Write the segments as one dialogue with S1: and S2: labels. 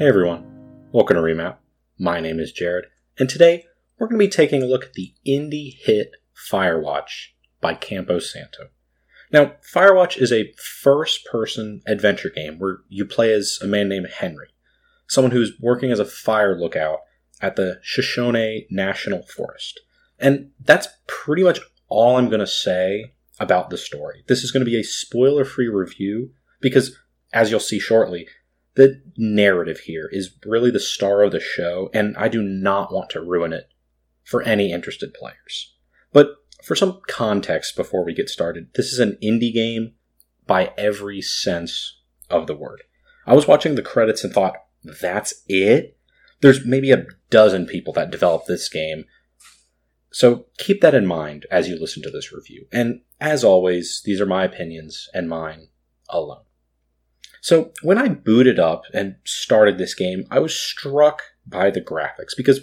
S1: Hey everyone, welcome to Remap. My name is Jared, and today we're going to be taking a look at the indie hit Firewatch by Campo Santo. Now, Firewatch is a first person adventure game where you play as a man named Henry, someone who's working as a fire lookout at the Shoshone National Forest. And that's pretty much all I'm going to say about the story. This is going to be a spoiler free review because, as you'll see shortly, the narrative here is really the star of the show, and I do not want to ruin it for any interested players. But for some context before we get started, this is an indie game by every sense of the word. I was watching the credits and thought, that's it? There's maybe a dozen people that developed this game. So keep that in mind as you listen to this review. And as always, these are my opinions and mine alone. So when I booted up and started this game, I was struck by the graphics because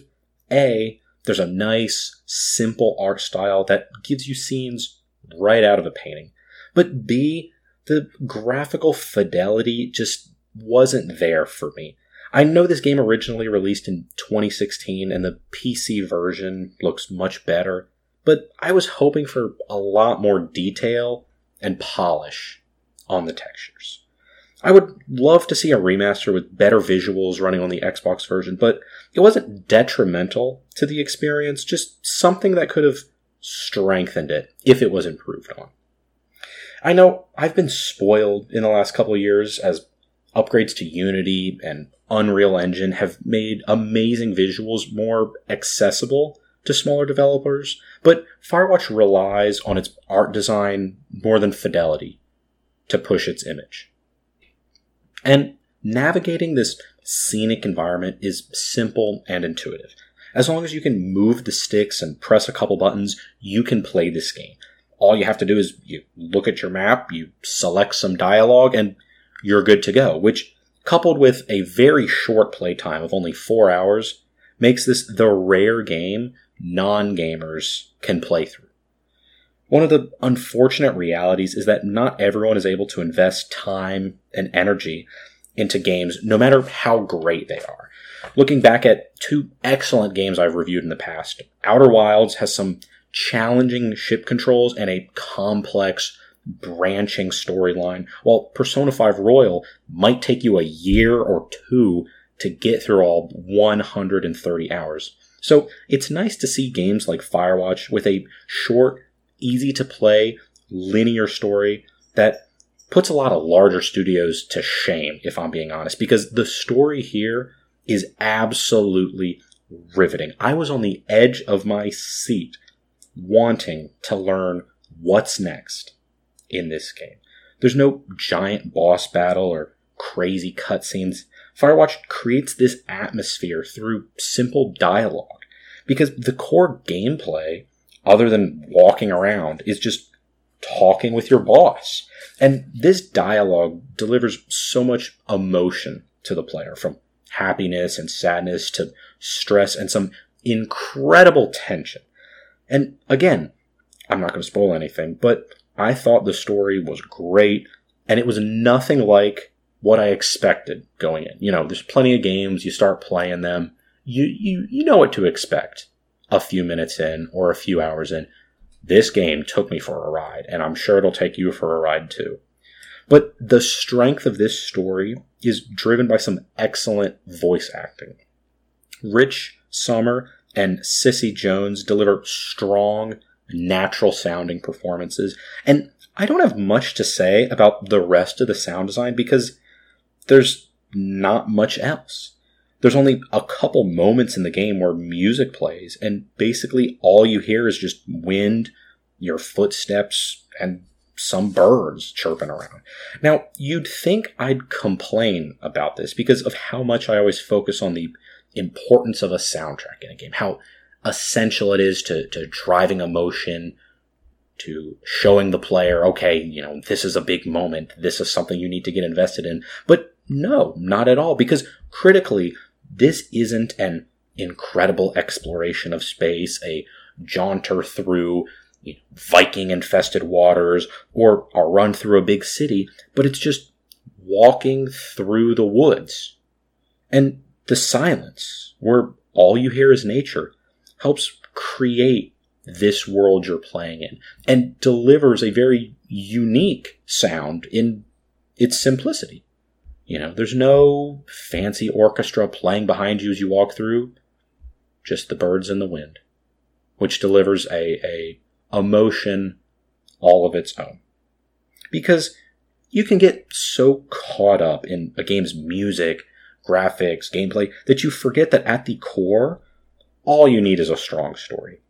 S1: A, there's a nice, simple art style that gives you scenes right out of a painting. But B, the graphical fidelity just wasn't there for me. I know this game originally released in 2016 and the PC version looks much better, but I was hoping for a lot more detail and polish on the textures. I would love to see a remaster with better visuals running on the Xbox version, but it wasn't detrimental to the experience, just something that could have strengthened it if it was improved on. I know I've been spoiled in the last couple years as upgrades to Unity and Unreal Engine have made amazing visuals more accessible to smaller developers, but Firewatch relies on its art design more than fidelity to push its image. And navigating this scenic environment is simple and intuitive. As long as you can move the sticks and press a couple buttons, you can play this game. All you have to do is you look at your map, you select some dialogue, and you're good to go, which, coupled with a very short playtime of only four hours, makes this the rare game non gamers can play through. One of the unfortunate realities is that not everyone is able to invest time and energy into games, no matter how great they are. Looking back at two excellent games I've reviewed in the past, Outer Wilds has some challenging ship controls and a complex, branching storyline, while Persona 5 Royal might take you a year or two to get through all 130 hours. So it's nice to see games like Firewatch with a short, easy to play, linear story that puts a lot of larger studios to shame, if I'm being honest, because the story here is absolutely riveting. I was on the edge of my seat wanting to learn what's next in this game. There's no giant boss battle or crazy cutscenes. Firewatch creates this atmosphere through simple dialogue because the core gameplay other than walking around is just talking with your boss. And this dialogue delivers so much emotion to the player from happiness and sadness to stress and some incredible tension. And again, I'm not going to spoil anything, but I thought the story was great and it was nothing like what I expected going in. You know, there's plenty of games, you start playing them, you, you, you know what to expect a few minutes in or a few hours in. This game took me for a ride, and I'm sure it'll take you for a ride too. But the strength of this story is driven by some excellent voice acting. Rich Sommer and Cissy Jones deliver strong, natural sounding performances, and I don't have much to say about the rest of the sound design because there's not much else there's only a couple moments in the game where music plays, and basically all you hear is just wind, your footsteps, and some birds chirping around. Now, you'd think I'd complain about this because of how much I always focus on the importance of a soundtrack in a game, how essential it is to, to driving emotion, to showing the player, okay, you know, this is a big moment, this is something you need to get invested in. But no, not at all, because critically, this isn't an incredible exploration of space, a jaunter through you know, Viking infested waters, or a run through a big city, but it's just walking through the woods And the silence, where all you hear is nature, helps create this world you're playing in and delivers a very unique sound in its simplicity. You know, there's no fancy orchestra playing behind you as you walk through, just the birds and the wind, which delivers a, a emotion all of its own. Because you can get so caught up in a game's music, graphics, gameplay that you forget that at the core, all you need is a strong story.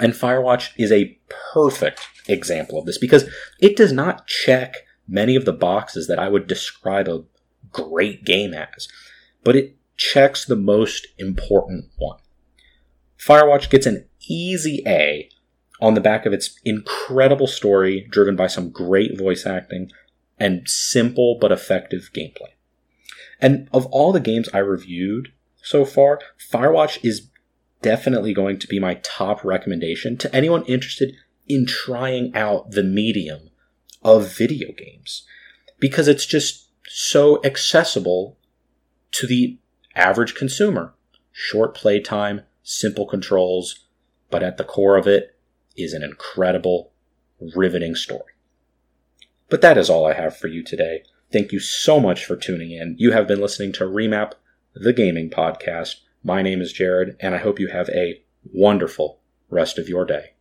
S1: And Firewatch is a perfect example of this because it does not check many of the boxes that I would describe a great game as, but it checks the most important one. Firewatch gets an easy A on the back of its incredible story driven by some great voice acting and simple but effective gameplay. And of all the games I reviewed so far, Firewatch is definitely going to be my top recommendation to anyone interested in trying out the medium of video games because it's just so accessible to the average consumer. Short playtime, simple controls, but at the core of it is an incredible, riveting story. But that is all I have for you today. Thank you so much for tuning in. You have been listening to Remap, the gaming podcast. My name is Jared, and I hope you have a wonderful rest of your day.